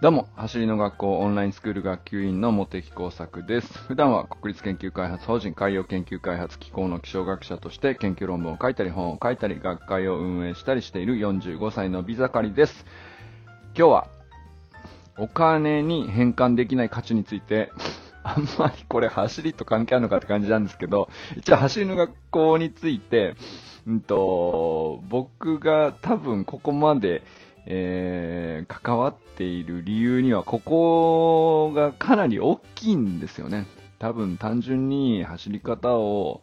どうも、走りの学校オンラインスクール学級委員の茂木耕作です。普段は国立研究開発法人海洋研究開発機構の気象学者として研究論文を書いたり本を書いたり学会を運営したりしている45歳の美盛りです。今日は、お金に変換できない価値について、あんまりこれ走りと関係あるのかって感じなんですけど、一応走りの学校について、うんと、僕が多分ここまでえー、関わっている理由には、ここがかなり大きいんですよね。多分単純に走り方を、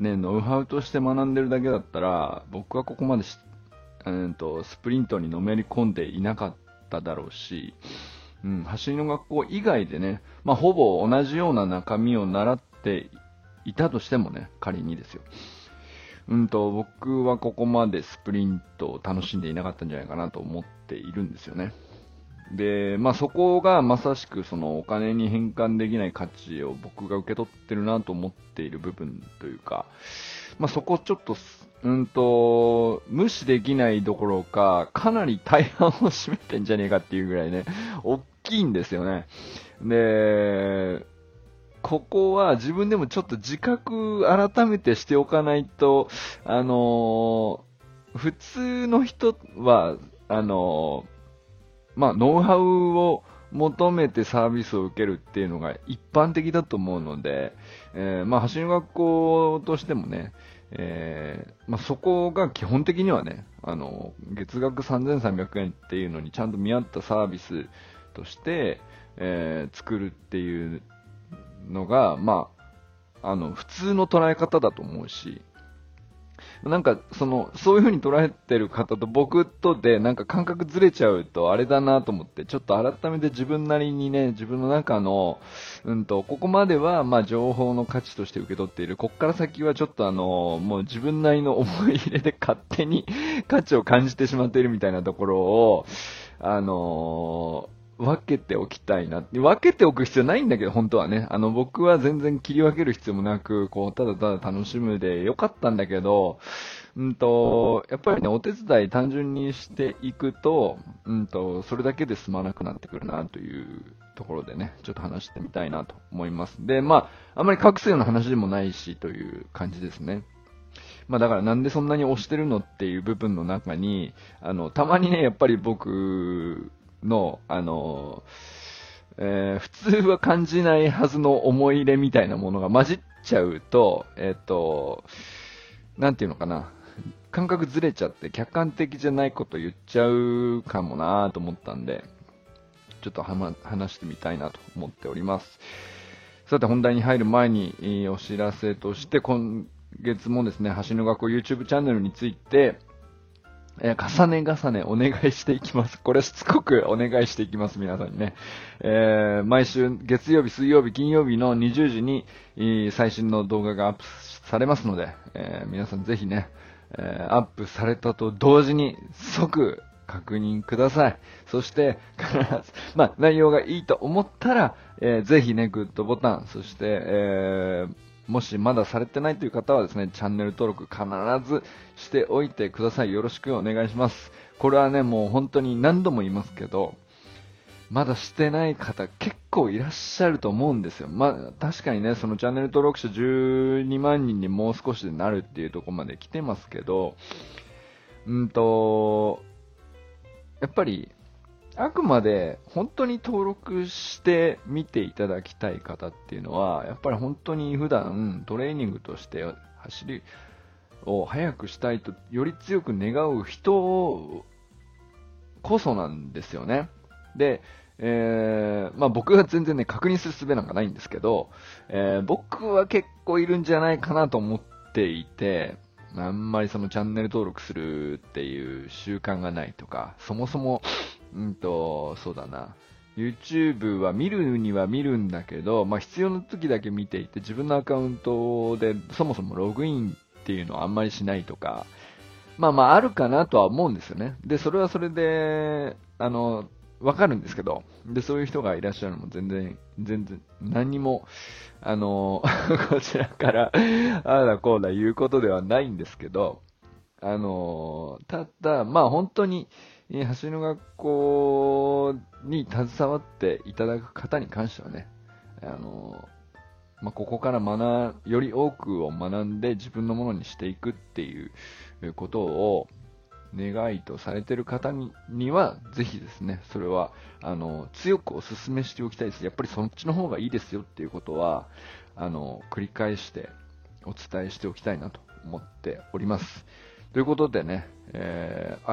ね、ノウハウとして学んでるだけだったら、僕はここまでえーと、スプリントにのめり込んでいなかっただろうし、うん、走りの学校以外でね、まあ、ほぼ同じような中身を習っていたとしてもね、仮にですよ。うんと、僕はここまでスプリントを楽しんでいなかったんじゃないかなと思っているんですよね。で、まあそこがまさしくそのお金に変換できない価値を僕が受け取ってるなと思っている部分というか、まあそこちょっと、うんと、無視できないどころか、かなり大半を占めてんじゃねえかっていうぐらいね、大きいんですよね。で、ここは自分でもちょっと自覚改めてしておかないと、あのー、普通の人は、あのー、まあ、ノウハウを求めてサービスを受けるっていうのが一般的だと思うので、えー、まあ、走り学校としてもね、えー、まあ、そこが基本的にはね、あの、月額3300円っていうのにちゃんと見合ったサービスとして、えー、作るっていうのが、まあ、あの、普通の捉え方だと思うし、なんか、その、そういう風に捉えてる方と僕とで、なんか感覚ずれちゃうとあれだなと思って、ちょっと改めて自分なりにね、自分の中の、うんと、ここまでは、まあ、情報の価値として受け取っている。こっから先はちょっとあの、もう自分なりの思い入れで勝手に価値を感じてしまっているみたいなところを、あの分けておきたいな。分けておく必要ないんだけど、本当はね。あの、僕は全然切り分ける必要もなく、こう、ただただ楽しむでよかったんだけど、うんと、やっぱりね、お手伝い単純にしていくと、うんと、それだけで済まなくなってくるな、というところでね、ちょっと話してみたいなと思います。で、まあ、あんまり隠すような話でもないし、という感じですね。まあだからなんでそんなに押してるのっていう部分の中に、あの、たまにね、やっぱり僕の、あの、えー、普通は感じないはずの思い入れみたいなものが混じっちゃうと、えっ、ー、と、なんていうのかな。感覚ずれちゃって客観的じゃないこと言っちゃうかもなと思ったんで、ちょっとは、ま、話してみたいなと思っております。さて本題に入る前にお知らせとして、今月もですね、橋の学校 YouTube チャンネルについて、えー、重ね重ねお願いしていきます。これしつこくお願いしていきます、皆さんにね。えー、毎週月曜日、水曜日、金曜日の20時に、最新の動画がアップされますので、えー、皆さんぜひね、えアップされたと同時に即確認ください。そして、必ず、まあ、内容がいいと思ったら、えー、ぜひね、グッドボタン、そして、えー、もしまだされてないという方はですね、チャンネル登録必ずしておいてください。よろしくお願いします。これはね、もう本当に何度も言いますけど、まだしてない方結構いらっしゃると思うんですよ。まあ、確かにね、そのチャンネル登録者12万人にもう少しでなるっていうとこまで来てますけど、うんと、やっぱりあくまで本当に登録して見ていただきたい方っていうのは、やっぱり本当に普段トレーニングとして走りを速くしたいとより強く願う人こそなんですよね。で、えー、まあ僕が全然ね、確認する術なんかないんですけど、えー、僕は結構いるんじゃないかなと思っていて、あんまりそのチャンネル登録するっていう習慣がないとか、そもそもうんと、そうだな。YouTube は見るには見るんだけど、まあ、必要な時だけ見ていて、自分のアカウントでそもそもログインっていうのはあんまりしないとか、まあまああるかなとは思うんですよね。で、それはそれで、あの、わかるんですけど、で、そういう人がいらっしゃるのも全然、全然、何も、あの、こちらから、ああだこうだ言うことではないんですけど、あの、ただ、まあ本当に、走りの学校に携わっていただく方に関してはね、あの、まあ、ここから学、より多くを学んで自分のものにしていくっていうことを願いとされている方にには、ぜひですね、それは、あの、強くお勧めしておきたいです。やっぱりそっちの方がいいですよっていうことは、あの、繰り返してお伝えしておきたいなと思っております。ということでね、えー、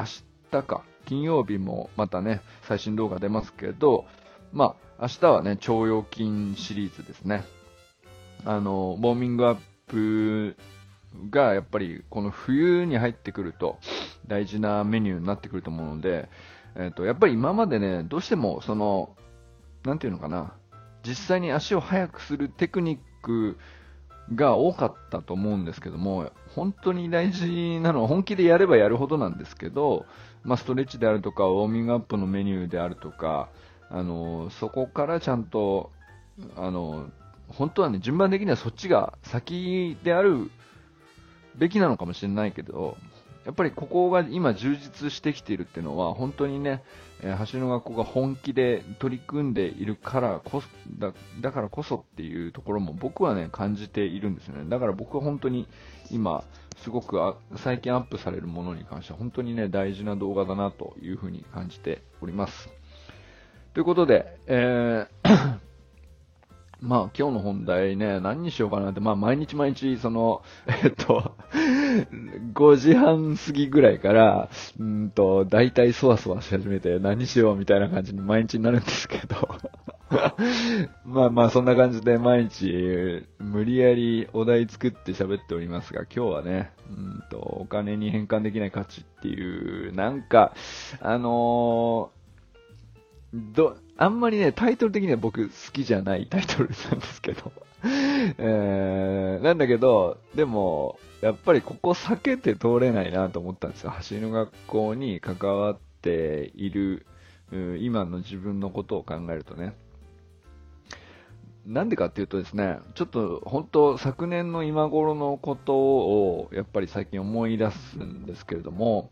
日か、金曜日もまたね、最新動画出ますけど、まあ、明日はね、腸腰筋シリーズですね。あの、ウォーミングアップがやっぱりこの冬に入ってくると大事なメニューになってくると思うので、えっ、ー、と、やっぱり今までね、どうしてもその、なんていうのかな、実際に足を速くするテクニックが多かったと思うんですけども、本当に大事なのは本気でやればやるほどなんですけど、まあ、ストレッチであるとか、ウォーミングアップのメニューであるとか、あの、そこからちゃんと、あの、本当はね、順番的にはそっちが先であるべきなのかもしれないけど、やっぱりここが今充実してきているっていうのは、本当にね、え、橋の学校が本気で取り組んでいるからこそだ、だからこそっていうところも僕はね、感じているんですよね。だから僕は本当に今、すごくあ最近アップされるものに関しては本当にね、大事な動画だなというふうに感じております。ということで、えーまあ今日の本題ね、何にしようかなって、まあ毎日毎日、その、えっと、5時半過ぎぐらいから、うんと、大体そわそわし始めて、何しようみたいな感じに毎日になるんですけど、まあまあそんな感じで毎日、無理やりお題作って喋っておりますが、今日はね、うんと、お金に変換できない価値っていう、なんか、あのー、ど、あんまりね、タイトル的には僕好きじゃないタイトルなんですけど。えー、なんだけど、でも、やっぱりここ避けて通れないなと思ったんですよ。走りの学校に関わっている、今の自分のことを考えるとね。なんでかっていうとですね、ちょっと本当昨年の今頃のことをやっぱり最近思い出すんですけれども、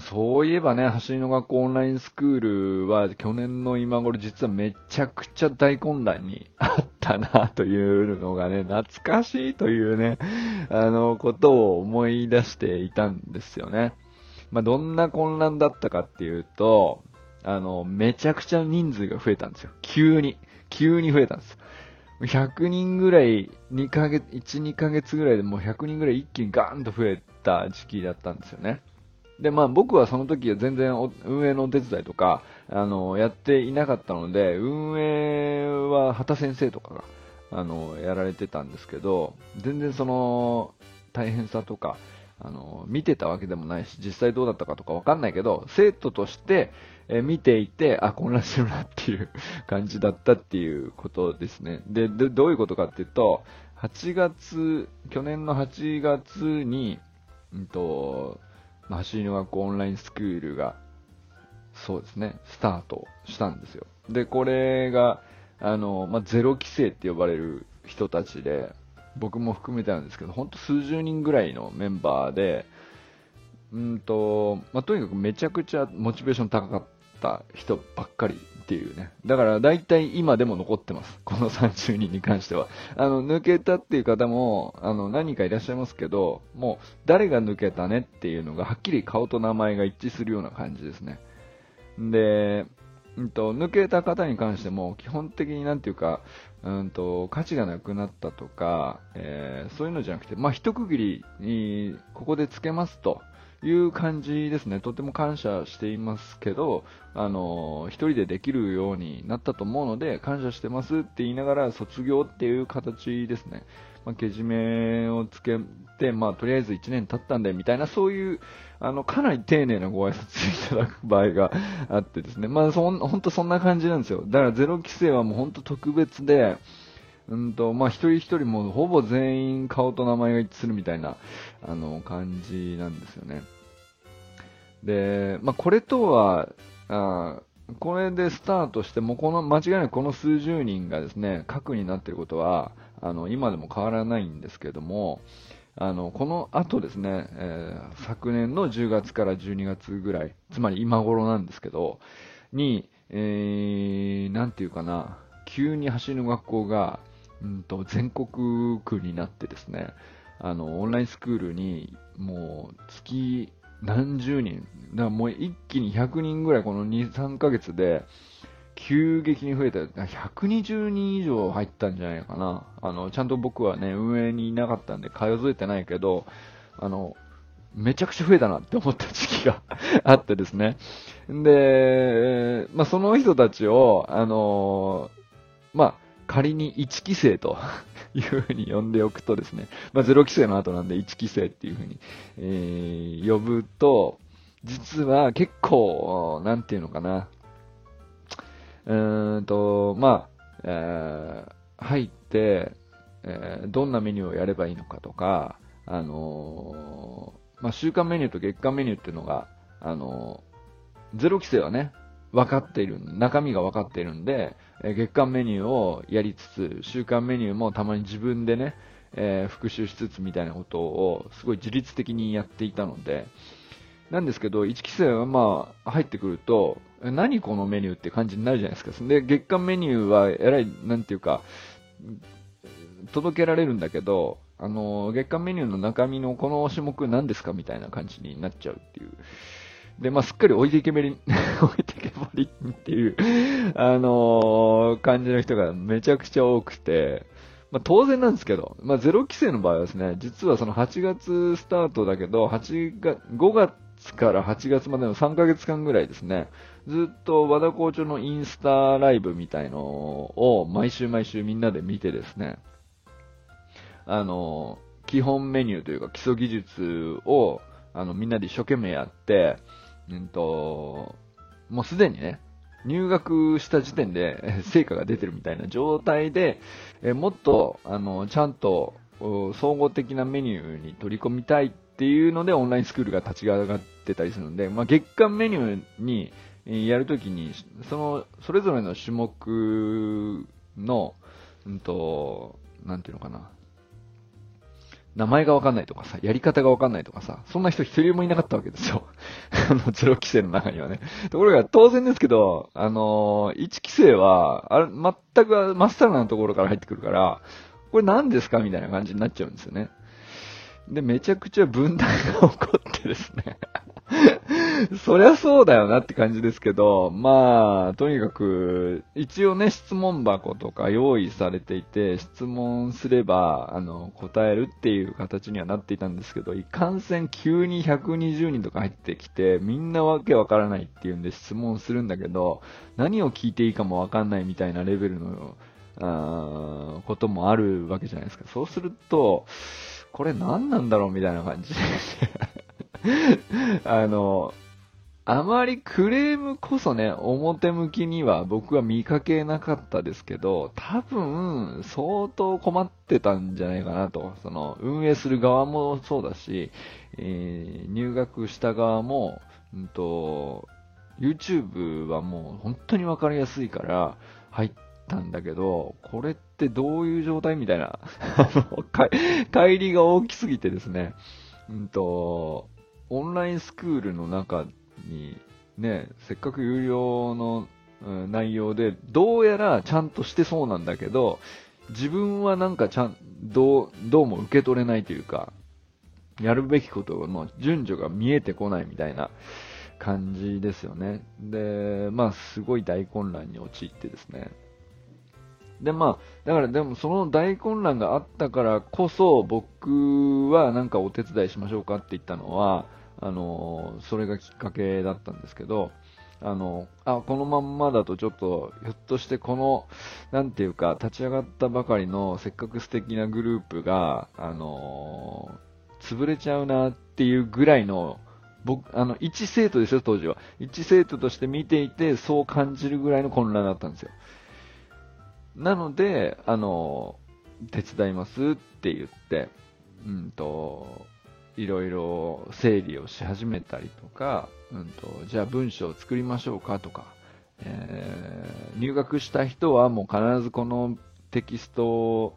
そういえばね、走りの学校オンラインスクールは去年の今頃実はめちゃくちゃ大混乱にあったなというのがね、懐かしいというね、あの、ことを思い出していたんですよね。まあ、どんな混乱だったかっていうと、あの、めちゃくちゃ人数が増えたんですよ。急に。急に増えたんです。100人ぐらい、2ヶ月、1、2ヶ月ぐらいでもう100人ぐらい一気にガーンと増えた時期だったんですよね。で、まあ僕はその時は全然運営のお手伝いとか、あの、やっていなかったので、運営は畑先生とかが、あの、やられてたんですけど、全然その、大変さとか、あの、見てたわけでもないし、実際どうだったかとかわかんないけど、生徒として、え見ていて、あ、混乱してるなっていう 感じだったっていうことですね。で、どういうことかっていうと、8月、去年の8月に、うんと、走りの学校オンラインスクールが、そうですね、スタートしたんですよ。で、これが、あの、まあ、ゼロ規制って呼ばれる人たちで、僕も含めてなんですけど、ほんと数十人ぐらいのメンバーで、うんと、まあ、とにかくめちゃくちゃモチベーション高かった人ばっかりっていうね。だから大体今でも残ってます。この30人に関しては。あの、抜けたっていう方も、あの、何人かいらっしゃいますけど、もう誰が抜けたねっていうのがはっきり顔と名前が一致するような感じですね。で、うんと、抜けた方に関しても、基本的になんていうか、うんと、価値がなくなったとか、えー、そういうのじゃなくて、まあ、一区切りに、ここでつけますと。いう感じですね。とても感謝していますけど、あの、一人でできるようになったと思うので、感謝してますって言いながら卒業っていう形ですね。まあ、けじめをつけて、まあ、とりあえず1年経ったんで、みたいな、そういう、あの、かなり丁寧なご挨拶いただく場合があってですね。まあ、そん、ほんとそんな感じなんですよ。だからゼロ規制はもうほんと特別で、うんと、まあ、一人一人もほぼ全員顔と名前が一致するみたいな、あの、感じなんですよね。で、まあ、これとは、あこれでスタートしても、この、間違いなくこの数十人がですね、核になっていることは、あの、今でも変わらないんですけれども、あの、この後ですね、えー、昨年の10月から12月ぐらい、つまり今頃なんですけど、に、えー、なんていうかな、急に走る学校が、うんと、全国区になってですね、あの、オンラインスクールに、もう、月何十人、だからもう一気に100人ぐらいこの2、3ヶ月で、急激に増えた。120人以上入ったんじゃないかな。あの、ちゃんと僕はね、運営にいなかったんで通えてないけど、あの、めちゃくちゃ増えたなって思った 時期が あってですね。で、まあ、その人たちを、あのまあ、仮に1期生と いうふうに呼んでおくとですね、まあ、0期生の後なんで1期生っていうふうに、えー、呼ぶと、実は結構、なんていうのかな、うーんと、まあ、えー、入って、えー、どんなメニューをやればいいのかとか、あのー、まあ、週間メニューと月間メニューっていうのが、あのー、ゼロ規制はね、分かっている、中身が分かっているんで、月間メニューをやりつつ、週間メニューもたまに自分でね、えー、復習しつつみたいなことをすごい自律的にやっていたので、なんですけど、1期生はまあ入ってくると、何このメニューって感じになるじゃないですか。で、月間メニューはえらい、なんていうか、届けられるんだけど、あの、月間メニューの中身のこの種目何ですかみたいな感じになっちゃうっていう。で、まあ、すっかり置いてけぼり、置いてけぼりっていう、あのー、感じの人がめちゃくちゃ多くて、まあ、当然なんですけど、まあ、ゼロ規制の場合はですね、実はその8月スタートだけど、8月、5月から8月までの3ヶ月間ぐらいですね、ずっと和田校長のインスタライブみたいのを毎週毎週みんなで見てですね、あの、基本メニューというか基礎技術をあのみんなで一生懸命やって、うんと、もうすでにね、入学した時点で 成果が出てるみたいな状態で、えもっと、あの、ちゃんと総合的なメニューに取り込みたいっていうのでオンラインスクールが立ち上がってたりするので、まあ、月間メニューにやるときに、その、それぞれの種目の、うんと、なんていうのかな、名前がわかんないとかさ、やり方がわかんないとかさ、そんな人一人もいなかったわけですよ。あの、ゼロ規制の中にはね。ところが、当然ですけど、あのー、1規制は、あれ、全く真っさらなところから入ってくるから、これ何ですかみたいな感じになっちゃうんですよね。で、めちゃくちゃ分断が起こってですね そりゃそうだよなって感じですけど、まあ、とにかく、一応ね、質問箱とか用意されていて、質問すれば、あの、答えるっていう形にはなっていたんですけど、いかんせん急に120人とか入ってきて、みんなわけわからないっていうんで質問するんだけど、何を聞いていいかもわかんないみたいなレベルの、あこともあるわけじゃないですか。そうすると、これ何なんだろうみたいな感じ あの、あまりクレームこそね、表向きには僕は見かけなかったですけど、多分、相当困ってたんじゃないかなと。その、運営する側もそうだし、えー、入学した側も、うんと、YouTube はもう本当にわかりやすいから入ったんだけど、これってどういう状態みたいな、帰りが大きすぎてですね、うんと、オンラインスクールの中に、ね、せっかく有料の、内容で、どうやらちゃんとしてそうなんだけど、自分はなんかちゃん、どう、どうも受け取れないというか、やるべきことの順序が見えてこないみたいな感じですよね。で、まあ、すごい大混乱に陥ってですね。で、まあ、だからでもその大混乱があったからこそ、僕はなんかお手伝いしましょうかって言ったのは、あの、それがきっかけだったんですけど、あの、あ、このまんまだとちょっと、ひょっとしてこの、なんていうか、立ち上がったばかりのせっかく素敵なグループが、あの潰れちゃうなっていうぐらいの、僕、あの、一生徒ですよ、当時は。一生徒として見ていて、そう感じるぐらいの混乱だったんですよ。なので、あの手伝いますって言って、うんと、いろいろ整理をし始めたりとか、うんと、じゃあ文章を作りましょうかとか、えー、入学した人はもう必ずこのテキストを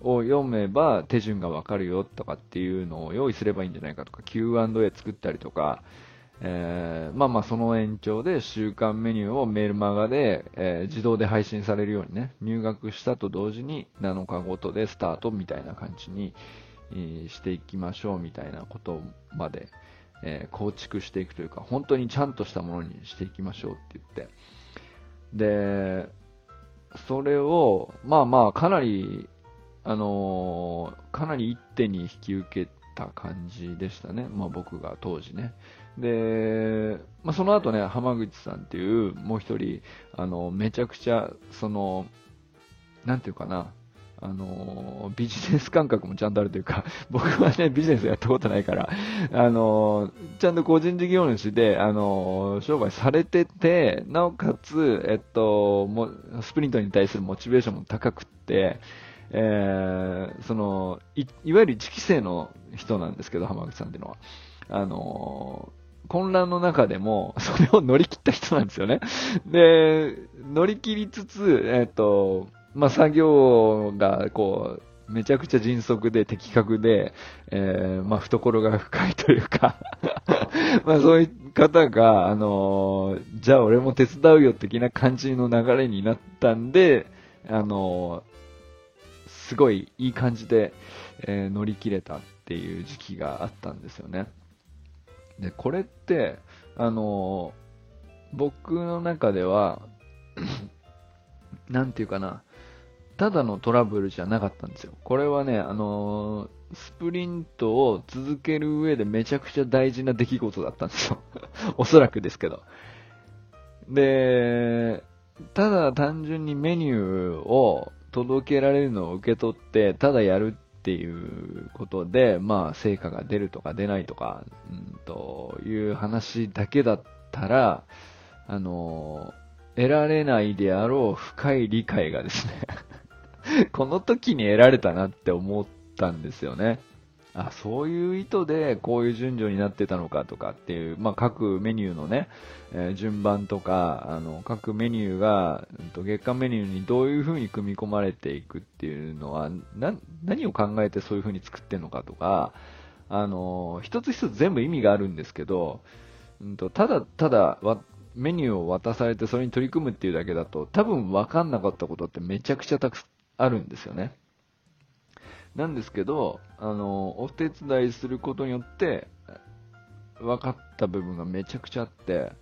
読めば手順がわかるよとかっていうのを用意すればいいんじゃないかとか Q&A 作ったりとか、えー、まあまあその延長で週間メニューをメールマガで、えー、自動で配信されるようにね、入学したと同時に7日ごとでスタートみたいな感じに、していきましょうみたいなことまで、え構築していくというか、本当にちゃんとしたものにしていきましょうって言って。で、それを、まあまあかなり、あのかなり一手に引き受けた感じでしたね。まあ僕が当時ね。で、まあ、その後ね、浜口さんっていう、もう一人、あの、めちゃくちゃ、その、なんていうかな、あの、ビジネス感覚もちゃんとあるというか、僕はね、ビジネスやったことないから、あの、ちゃんと個人事業主で、あの、商売されてて、なおかつ、えっと、もスプリントに対するモチベーションも高くって、えー、そのい、いわゆる1期生の人なんですけど、浜口さんっていうのは。あの混乱の中でも、それを乗り切った人なんですよね。で、乗り切りつつ、えっ、と、まあ、作業が、こう、めちゃくちゃ迅速で的確で、えー、まあ、懐が深いというか まあ、そういう方が、あのー、じゃあ俺も手伝うよ的な感じの流れになったんで、あのー、すごいいい感じで、えー、乗り切れたっていう時期があったんですよね。で、これって、あの、僕の中では、なんていうかな、ただのトラブルじゃなかったんですよ。これはね、あのスプリントを続ける上でめちゃくちゃ大事な出来事だったんですよ。おそらくですけど。で、ただ単純にメニューを届けられるのを受け取って、ただやるっていうことで、まあ、成果が出るとか出ないとか、うんという話だけだったら、あの、得られないであろう深い理解がですね この時に得られたなって思ったんですよね。あ、そういう意図でこういう順序になってたのかとかっていう、まあ、各メニューのね、えー、順番とか、あの、各メニューが、うん、と月間メニューにどういう風に組み込まれていくっていうのは、な、何を考えてそういう風に作ってんのかとか、あの、一つ一つ全部意味があるんですけど、うんと、ただただメニューを渡されてそれに取り組むっていうだけだと、多分分かんなかったことってめちゃくちゃたくあるんですよね。なんですけど、あの、お手伝いすることによって、分かった部分がめちゃくちゃあって、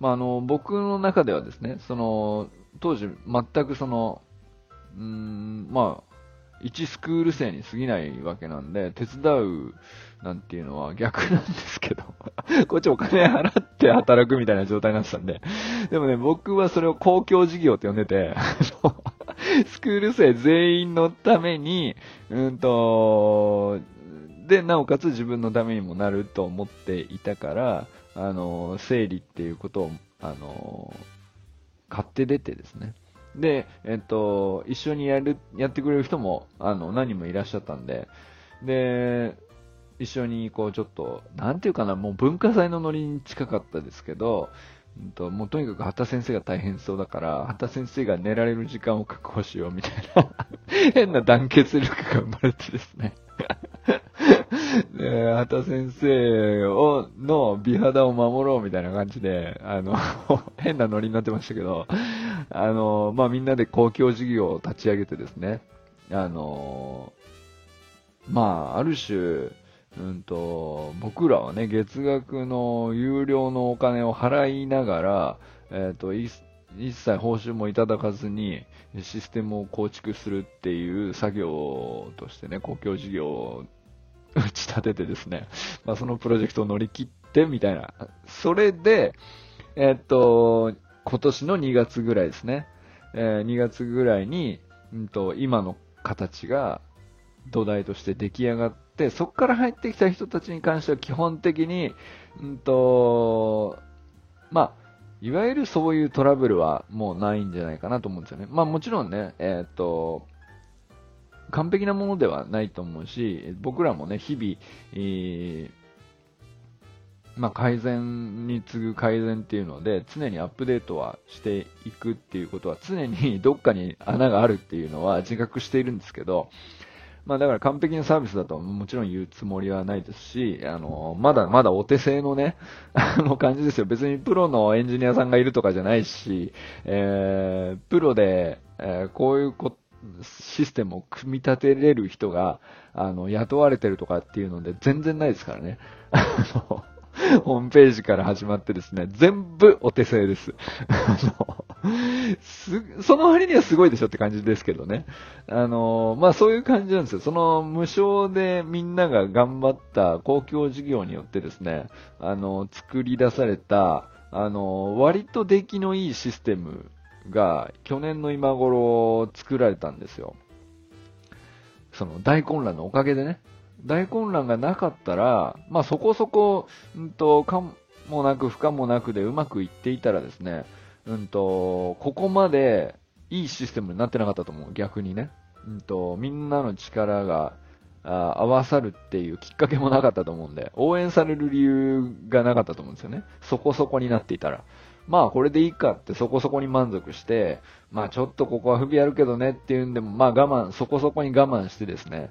まあ、あの、僕の中ではですね、その、当時全くその、うん、まあ、一スクール生に過ぎないわけなんで、手伝うなんていうのは逆なんですけど こっちお金払って働くみたいな状態になってたんで、でもね、僕はそれを公共事業って呼んでて、スクール生全員のために、うんと、で、なおかつ自分のためにもなると思っていたから、あの、整理っていうことを、あの、買って出てですね。で、えっと、一緒にやる、やってくれる人も、あの、何人もいらっしゃったんで、で、一緒にこうちょっと、なんていうかな、もう文化祭のノリに近かったですけど、うんと、もうとにかく畑先生が大変そうだから、畑先生が寝られる時間を確保しようみたいな 変な団結力が生まれてですね。で、畑先生を、の美肌を守ろうみたいな感じで、あの 変なノリになってましたけど、あの、まあ、みんなで公共事業を立ち上げてですね、あの、まあ、ある種、うんと、僕らはね、月額の有料のお金を払いながら、え、ー、と、一切報酬もいただかずに、システムを構築するっていう作業としてね、公共事業を打ち立ててですね、まあ、そのプロジェクトを乗り切ってみたいな。それで、え、ー、と、今年の2月ぐらいですね。えー、2月ぐらいに、うんと、今の形が土台として出来上がって、そこから入ってきた人たちに関しては基本的に、うんと、まあ、いわゆるそういうトラブルはもうないんじゃないかなと思うんですよね。まあもちろんね、えっ、ー、と、完璧なものではないと思うし、僕らもね、日々、えー、まあ、改善に次ぐ改善っていうので、常にアップデートはしていくっていうことは、常にどっかに穴があるっていうのは自覚しているんですけど、まあだから完璧なサービスだともちろん言うつもりはないですし、あの、まだまだお手製のね、あの感じですよ。別にプロのエンジニアさんがいるとかじゃないし、えー、プロで、えー、こういうこシステムを組み立てれる人が、あの、雇われてるとかっていうので全然ないですからね。あの、ホームページから始まってですね、全部お手製です。す、その割にはすごいでしょって感じですけどね。あの、まあそういう感じなんですよ。その無償でみんなが頑張った公共事業によってですね、あの、作り出された、あの、割と出来のいいシステムが去年の今頃作られたんですよ。その大混乱のおかげでね。大混乱がなかったら、まあそこそこ、うんと、かもなく不可もなくでうまくいっていたらですね、うんと、ここまでいいシステムになってなかったと思う、逆にね。うんと、みんなの力が合わさるっていうきっかけもなかったと思うんで、応援される理由がなかったと思うんですよね。そこそこになっていたら。まあこれでいいかってそこそこに満足して、まあちょっとここは不備あるけどねっていうんでも、まあ我慢、そこそこに我慢してですね、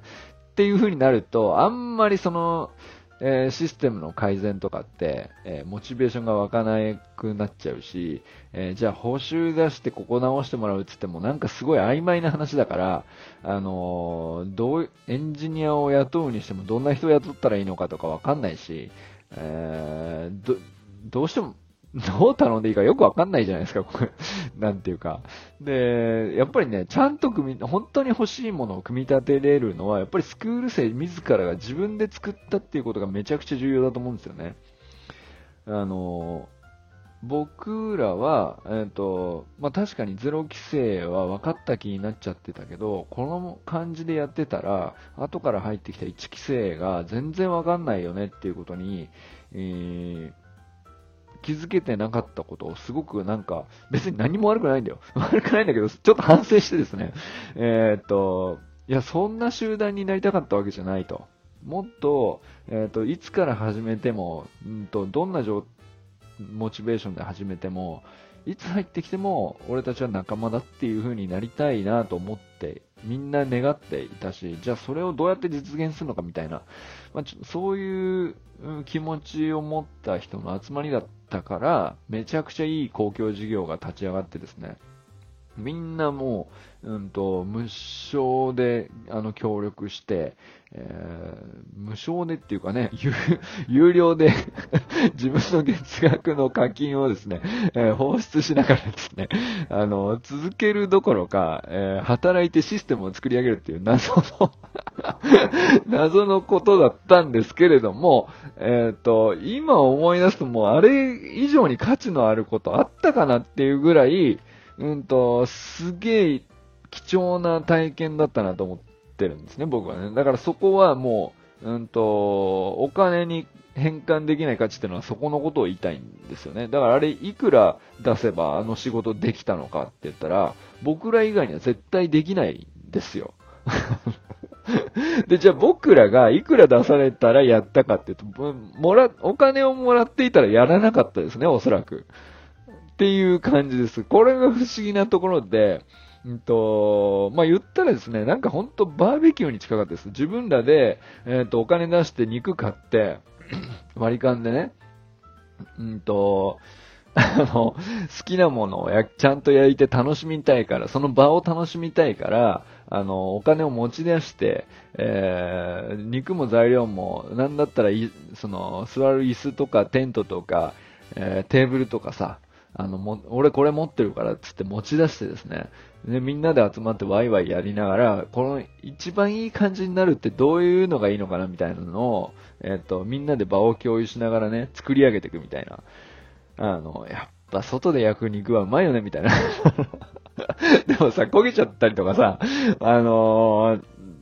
っていう風になると、あんまりその、えー、システムの改善とかって、えー、モチベーションが湧かなくなっちゃうし、えー、じゃあ報酬出してここ直してもらうって言ってもなんかすごい曖昧な話だから、あのどう、エンジニアを雇うにしてもどんな人を雇ったらいいのかとかわかんないし、えど、どうしてもどう頼んでいいかよくわかんないじゃないですか、これ。なんていうか。で、やっぱりね、ちゃんと組み、本当に欲しいものを組み立てれるのは、やっぱりスクール生自らが自分で作ったっていうことがめちゃくちゃ重要だと思うんですよね。あの、僕らは、えっ、ー、と、まあ、確かにゼロ規制は分かった気になっちゃってたけど、この感じでやってたら、後から入ってきた1規制が全然分かんないよねっていうことに、えー気づけてなかったことをすごくなんか、別に何も悪くないんだよ。悪くないんだけど、ちょっと反省してですね、えー、っと、いや、そんな集団になりたかったわけじゃないと。もっと、えー、っと、いつから始めても、うんと、どんなモチベーションで始めても、いつ入ってきても、俺たちは仲間だっていう風になりたいなと思って、みんな願っていたし、じゃあそれをどうやって実現するのかみたいな、まあ、そういう気持ちを持った人の集まりだったから、めちゃくちゃいい公共事業が立ち上がってですね、みんなもう、うんと、無償で、あの、協力して、えー、無償でっていうかね、有料で 自分の月額の課金をですね、えー、放出しながらですね、あの、続けるどころか、えー、働いてシステムを作り上げるっていう 謎の謎のことだったんですけれども、えっ、と、今思い出すともうあれ以上に価値のあることあったかなっていうぐらい、うんと、すげえ貴重な体験だったなと思ってるんですね、僕はね。だからそこはもう、うんと、お金に変換できない価値っていうのはそこのことを言いたいんですよね。だからあれいくら出せばあの仕事できたのかって言ったら、僕ら以外には絶対できないんですよ。で、じゃあ僕らがいくら出されたらやったかっていうと、もら、お金をもらっていたらやらなかったですね、おそらく。っていう感じです。これが不思議なところで、うんと、まあ、言ったらですね、なんかほんとバーベキューに近かったです。自分らで、え、ー、と、お金出して肉買って、割り勘でね、うんと、あの、好きなものをや、ちゃんと焼いて楽しみたいから、その場を楽しみたいから、あの、お金を持ち出して、えー、肉も材料も、なんだったらい、その、座る椅子とかテントとか、えー、テーブルとかさ、あの、も、俺これ持ってるからっつって持ち出してですね、で、みんなで集まってワイワイやりながら、この一番いい感じになるってどういうのがいいのかなみたいなのを、えっ、と、みんなで場を共有しながらね、作り上げていくみたいな。あの、やっぱ外で焼く肉はうまいよね、みたいな。でもさ、焦げちゃったりとかさ、あの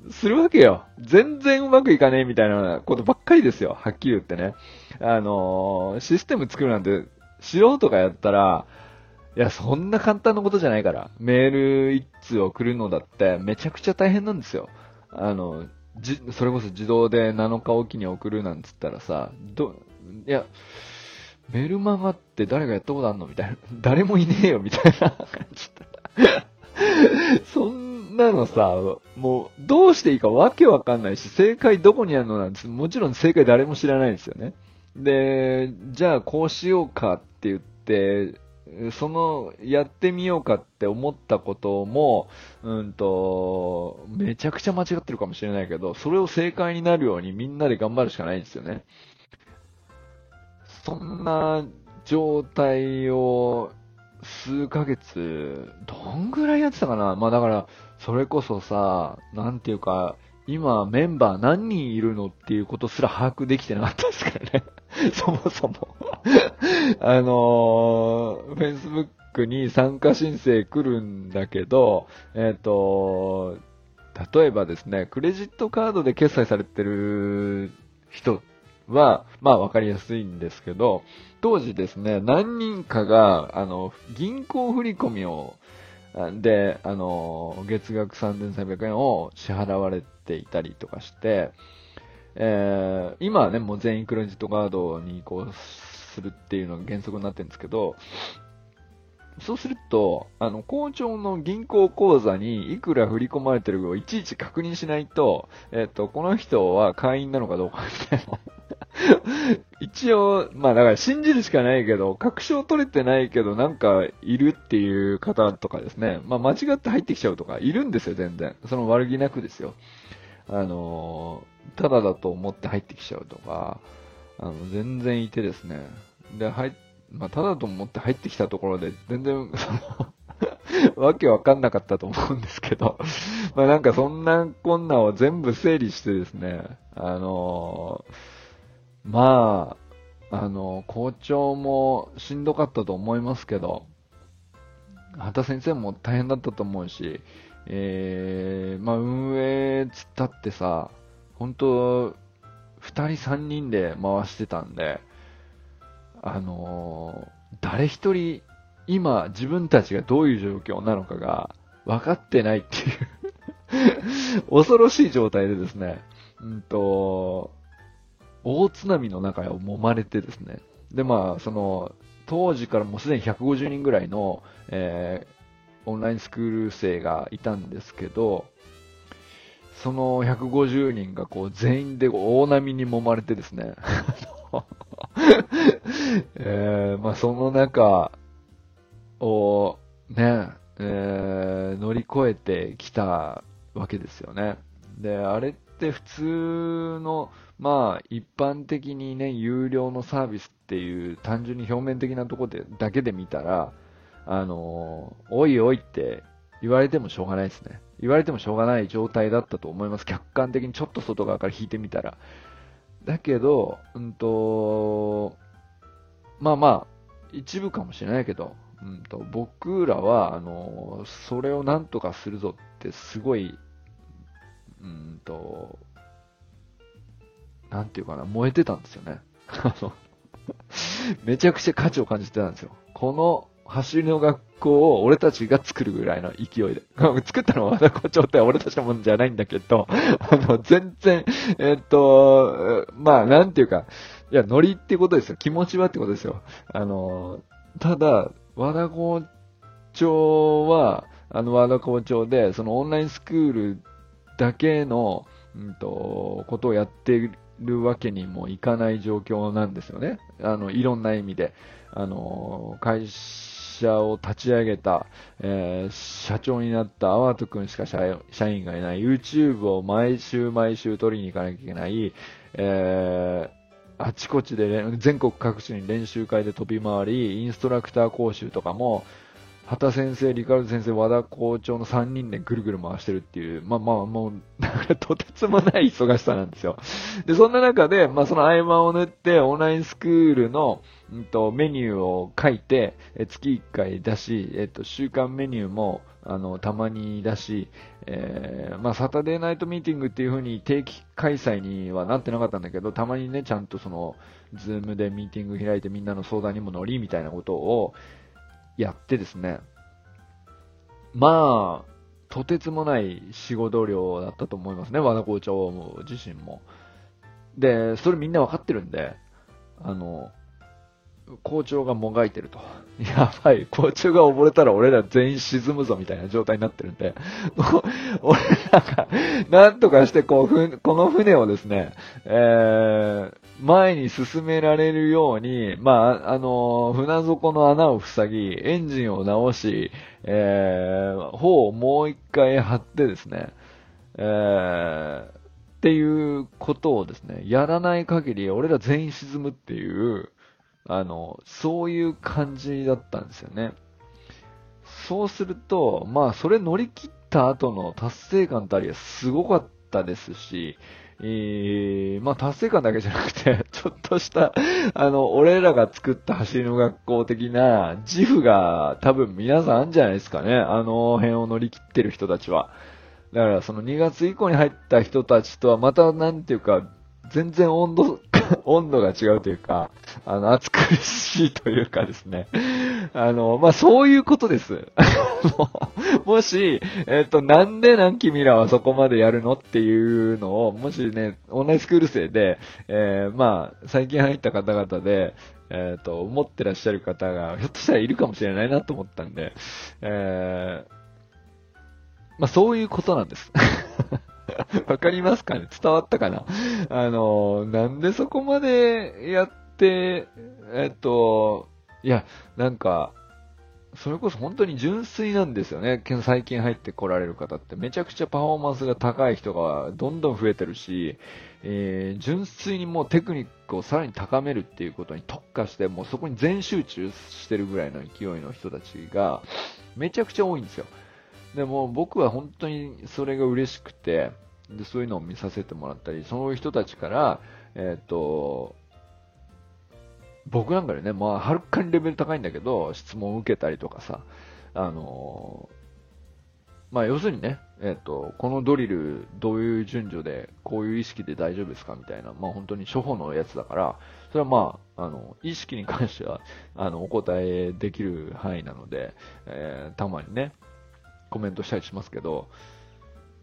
ー、するわけよ。全然うまくいかねえみたいなことばっかりですよ。はっきり言ってね。あのー、システム作るなんて素人がやったら、いや、そんな簡単なことじゃないから。メール一通送るのだってめちゃくちゃ大変なんですよ。あの、じ、それこそ自動で7日おきに送るなんつったらさ、ど、いや、メルマガって誰がやったことあんの？みたいな。誰もいねえよ、みたいな感じ。そんなのさ、もう、どうしていいかわけわかんないし、正解どこにあるのなんて、もちろん正解誰も知らないんですよね。で、じゃあこうしようかって言って、その、やってみようかって思ったことも、うんと、めちゃくちゃ間違ってるかもしれないけど、それを正解になるようにみんなで頑張るしかないんですよね。そんな状態を数ヶ月、どんぐらいやってたかな？まあだから、それこそさ、なんていうか、今メンバー何人いるのっていうことすら把握できてなかったですからね。そもそも あのー、Facebook に参加申請来るんだけど、えっ、ー、と、例えばですね、クレジットカードで決済されてる人は、まあわかりやすいんですけど、当時ですね、何人かが、あの、銀行振込を、で、あの、月額3300円を支払われていたりとかして、えー、今はね、もう全員クレジットカードに移行するっていうのが原則になってるんですけど、そうすると、あの、校長の銀行口座にいくら振り込まれてるかをいちいち確認しないと、えっ、と、この人は会員なのかどうかみたいな。一応、まあだから信じるしかないけど、確証取れてないけどなんかいるっていう方とかですね、まあ間違って入ってきちゃうとかいるんですよ、全然。その悪気なくですよ。あの、ただだと思って入ってきちゃうとか、あの、全然いてですね。で、入まあ、ただと思って入ってきたところで、全然、そのわけわかんなかったと思うんですけどまあなんかそんなこんなを全部整理してですね、あのー、まあ、あのー、校長もしんどかったと思いますけど、畑先生も大変だったと思うし、えー、まあ運営つったってさ、本当二人三人で回してたんで、あのー、誰一人今自分たちがどういう状況なのかが分かってないっていう 恐ろしい状態でですね、うんと、大津波の中を揉まれてですね、でまあ、その、当時からもうすでに150人ぐらいの、えー、オンラインスクール生がいたんですけど、その150人がこう全員で大波に揉まれてですね、えー、まあその中をね、えー、乗り越えてきたわけですよね。で、あれって普通の、まあ一般的にね、有料のサービスっていう単純に表面的なところでだけで見たら、あのおいおいって言われてもしょうがないですね。言われてもしょうがない状態だったと思います。客観的にちょっと外側から引いてみたら。だけど、うんと、まあまあ、一部かもしれないけど、うんと、僕らは、あの、それをなんとかするぞってすごい、うんと、なんていうかな、燃えてたんですよね。めちゃくちゃ価値を感じてたんですよ。この走りの学校を俺たちが作るぐらいの勢いで。作ったのは和田校長って俺たちのもんじゃないんだけど、あの、全然、えっと、まあ、なんていうか、いや、ノリってことですよ。気持ちはってことですよ。あの、ただ、和田校長は、あの和田校長で、そのオンラインスクールだけの、うんと、ことをやってるわけにもいかない状況なんですよね。あの、いろんな意味で。あの、会社を立ち上げた、えー、社長になったアワート君しか社員がいない、YouTube を毎週毎週取りに行かなきゃいけない、えー、あちこちで全国各地に練習会で飛び回り、インストラクター講習とかも、畑先生、リカルド先生、和田校長の3人でぐるぐる回してるっていう、まあまあ、もう、とてつもない忙しさなんですよ。で、そんな中で、まあその合間を縫って、オンラインスクールの、んと、メニューを書いて、え月1回出し、えっと、週間メニューも、あの、たまに出し、えー、まあ、サタデーナイトミーティングっていう風に定期開催にはなってなかったんだけど、たまにね、ちゃんとその、ズームでミーティング開いてみんなの相談にも乗りみたいなことをやってですね、まあ、とてつもない仕事量だったと思いますね、和田校長自身も。で、それみんなわかってるんで、あの、校長がもがいてると。やばい、校長が溺れたら俺ら全員沈むぞみたいな状態になってるんで、俺らが、なんとかしてこう、この船をですね、えー、前に進められるように、まあ、あの、船底の穴を塞ぎ、エンジンを直し、えー、砲をもう一回張ってですね、えー、っていうことをですね、やらない限り俺ら全員沈むっていう、あの、そういう感じだったんですよね。そうすると、まあ、それ乗り切った後の達成感たりはすごかったですし、え、まあ、達成感だけじゃなくて、ちょっとした、あの、俺らが作った走りの学校的な自負が多分皆さんあるんじゃないですかね。あの辺を乗り切ってる人たちは。だから、その2月以降に入った人たちとはまた、なんていうか、全然温度、温度が違うというか、あの、暑苦しいというかですね。あの、まあ、そういうことです。もし、えっ、と、なんでなん君らはそこまでやるのっていうのを、もしね、オンラインスクール生で、えー、まあ、最近入った方々で、えっ、と、思ってらっしゃる方が、ひょっとしたらいるかもしれないなと思ったんで、えー、まあ、そういうことなんです。わかりますかね？伝わったかな？あの、なんでそこまでやって、えっと、いや、なんか、それこそ本当に純粋なんですよね。最近入ってこられる方って。めちゃくちゃパフォーマンスが高い人がどんどん増えてるし、えー、純粋にもうテクニックをさらに高めるっていうことに特化して、もうそこに全集中してるぐらいの勢いの人たちがめちゃくちゃ多いんですよ。でも僕は本当にそれが嬉しくて、で、そういうのを見させてもらったり、そういう人たちから、えっ、ー、と、僕なんかでね、まあ、はるかにレベル高いんだけど、質問を受けたりとかさ、あのまあ、要するにね、えっ、ー、と、このドリル、どういう順序で、こういう意識で大丈夫ですかみたいな、まあ、本当に初歩のやつだから、それはまあ、あの、意識に関しては、あの、お答えできる範囲なので、えー、たまにね、コメントしたりしますけど、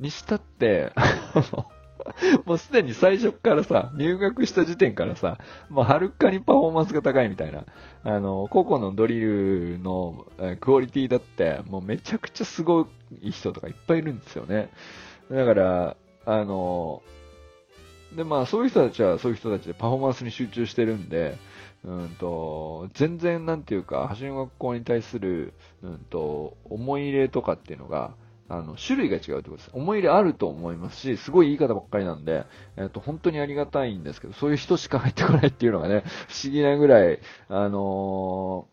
にしたって、もうすでに最初からさ、入学した時点からさ、もうはるかにパフォーマンスが高いみたいな、あの、個々のドリルの、クオリティだって、もうめちゃくちゃすごい人とかいっぱいいるんですよね。だから、あの、で、まあそういう人たちはそういう人たちでパフォーマンスに集中してるんで、うんと、全然なんていうか、走りの学校に対する、うんと、思い入れとかっていうのが、あの、種類が違うってことです。思い入れあると思いますし、すごい言い方ばっかりなんで、えっ、と、本当にありがたいんですけど、そういう人しか入ってこないっていうのがね、不思議なぐらい、あの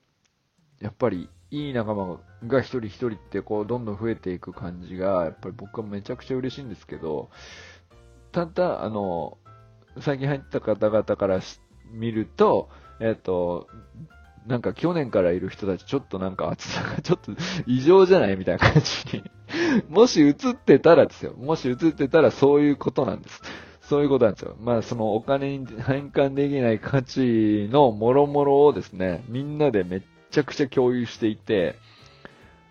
ー、やっぱり、いい仲間が一人一人ってこう、どんどん増えていく感じが、やっぱり僕はめちゃくちゃ嬉しいんですけど、ただ、あの、最近入った方々から見ると、えっ、と、なんか去年からいる人たちちょっとなんか暑さがちょっと異常じゃないみたいな感じに もし映ってたらですよ。もし映ってたらそういうことなんです。そういうことなんですよ。まあそのお金に変換できない価値の諸々をですね、みんなでめっちゃくちゃ共有していて、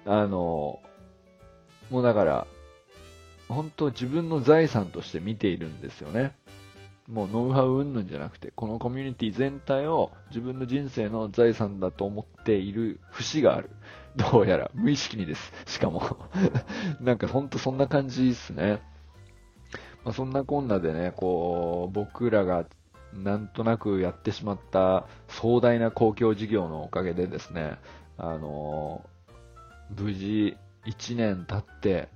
あの、もうだから、本当自分の財産として見ているんですよね。もうノウハウ云々じゃなくて、このコミュニティ全体を自分の人生の財産だと思っている節がある。どうやら、無意識にです。しかも なんかほんとそんな感じですね。まあ、そんなこんなでね、こう、僕らがなんとなくやってしまった壮大な公共事業のおかげでですね、あの無事1年経って、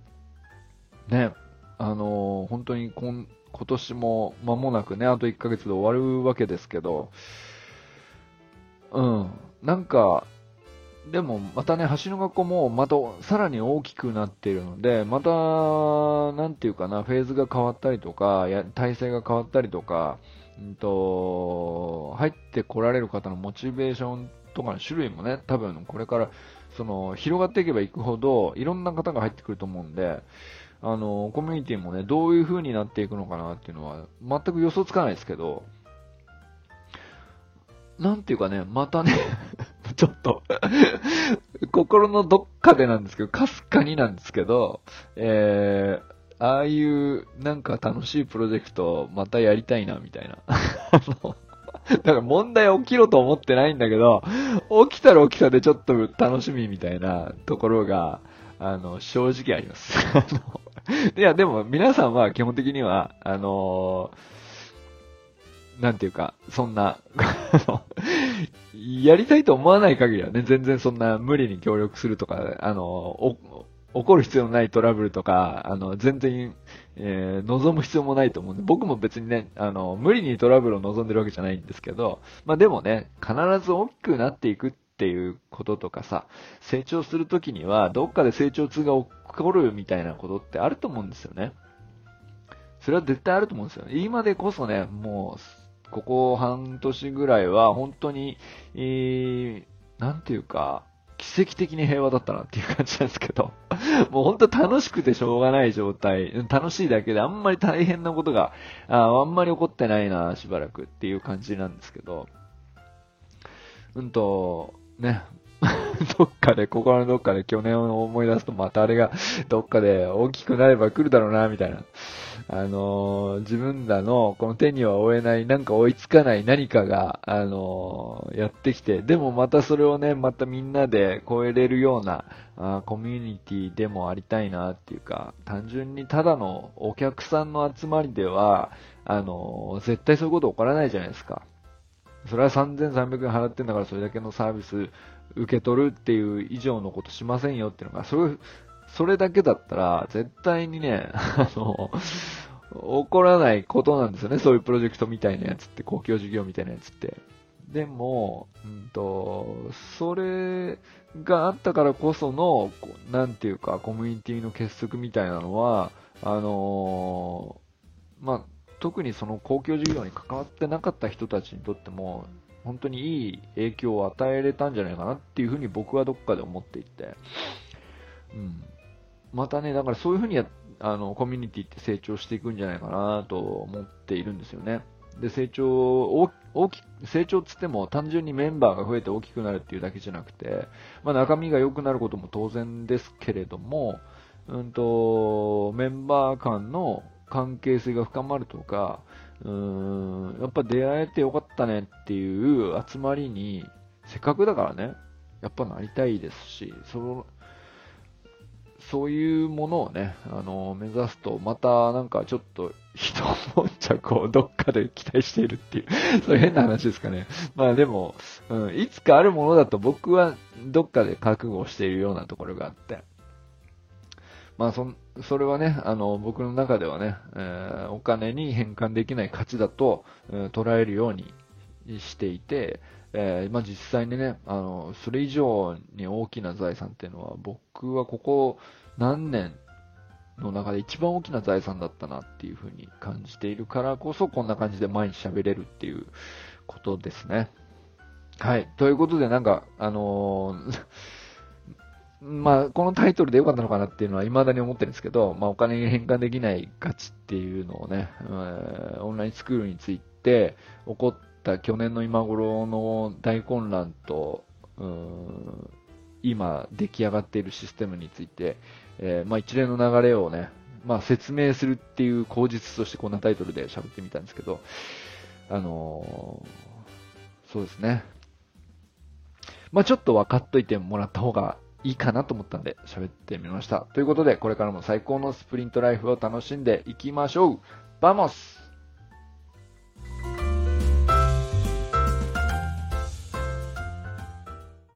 ね、あの本当にこん今年も間もなくね、あと1ヶ月で終わるわけですけど、うん、なんか、でもまたね、橋の学校もまたさらに大きくなっているので、また、なんていうかな、フェーズが変わったりとか、や体制が変わったりとか、うんと、入ってこられる方のモチベーションとかの種類もね、多分これから、その、広がっていけばいくほど、いろんな方が入ってくると思うんで、あの、コミュニティもね、どういう風になっていくのかなっていうのは、全く予想つかないですけど、なんていうかね、またね ちょっと心のどっかでなんですけど、かすかになんですけど、えー、ああいうなんか楽しいプロジェクトまたやりたいな、みたいな。だから問題起きろと思ってないんだけど、起きたら起きたでちょっと楽しみみたいなところが、あの、正直あります。いや、でも皆さんは基本的には、あのー、なんていうか、そんな、やりたいと思わない限りはね、全然そんな無理に協力するとか、あのー、起こる必要のないトラブルとか、あの、全然、えー、望む必要もないと思うんで、僕も別にね、あの、無理にトラブルを望んでるわけじゃないんですけど、まあでもね、必ず大きくなっていくっていうこととかさ、成長するときには、どっかで成長痛が起こるみたいなことってあると思うんですよね。それは絶対あると思うんですよ。今でこそね、もう、ここ半年ぐらいは、本当に、えー、なんていうか、奇跡的に平和だったなっていう感じなんですけど、もう本当楽しくてしょうがない状態、楽しいだけであんまり大変なことが、ああんまり起こってないな、しばらくっていう感じなんですけど、うんと、ね、どっかで、心のどっかで去年を思い出すとまたあれがどっかで大きくなれば来るだろうな、みたいな。あのー、自分らのこの手には負えない、なんか追いつかない何かが、あのー、やってきて、でもまたそれをね、またみんなで超えれるような、あコミュニティでもありたいなっていうか、単純にただのお客さんの集まりでは、あのー、絶対そういうこと起こらないじゃないですか。それは3300円払ってんだからそれだけのサービス受け取るっていう以上のことしませんよっていうのが、それ、それだけだったら、絶対にね、あの、起こらないことなんですよね。そういうプロジェクトみたいなやつって、公共事業みたいなやつって。でも、うんと、それがあったからこその、なんていうか、コミュニティの結束みたいなのは、あの、まあ、特にその公共事業に関わってなかった人たちにとっても、本当にいい影響を与えれたんじゃないかなっていうふうに僕はどっかで思っていて、うん。またね、だからそういうふうにや、あの、コミュニティって成長していくんじゃないかなと思っているんですよね。で、成長、大き、成長つっても単純にメンバーが増えて大きくなるっていうだけじゃなくて、まあ中身が良くなることも当然ですけれども、うんと、メンバー間の関係性が深まるとか、うーん、やっぱ出会えてよかったねっていう集まりに、せっかくだからね、やっぱなりたいですし、その、そういうものをね、あの、目指すと、またなんかちょっと、人悶着をどっかで期待しているっていう、そういう変な話ですかね。まあでも、うん、いつかあるものだと僕はどっかで覚悟しているようなところがあって、まあそ、それはね、あの、僕の中ではね、えー、お金に変換できない価値だと、えー、捉えるようにしていて、えー、まあ、実際にね、あの、それ以上に大きな財産っていうのは、僕はここ何年の中で一番大きな財産だったなっていうふうに感じているからこそ、こんな感じで毎日喋れるっていうことですね。はい。ということで、なんか、あのーまあ、このタイトルで良かったのかなっていうのは未だに思ってるんですけど、まあ、お金に変換できない価値っていうのをね、オンラインスクールについて起こった去年の今頃の大混乱と、今出来上がっているシステムについて、えー、まあ、一連の流れをね、まあ、説明するっていう口実としてこんなタイトルで喋ってみたんですけど、あのー、そうですね。まあ、ちょっと分かっといてもらった方がいいかなと思ったんで喋ってみました。ということで、これからも最高のスプリントライフを楽しんでいきましょう Vamos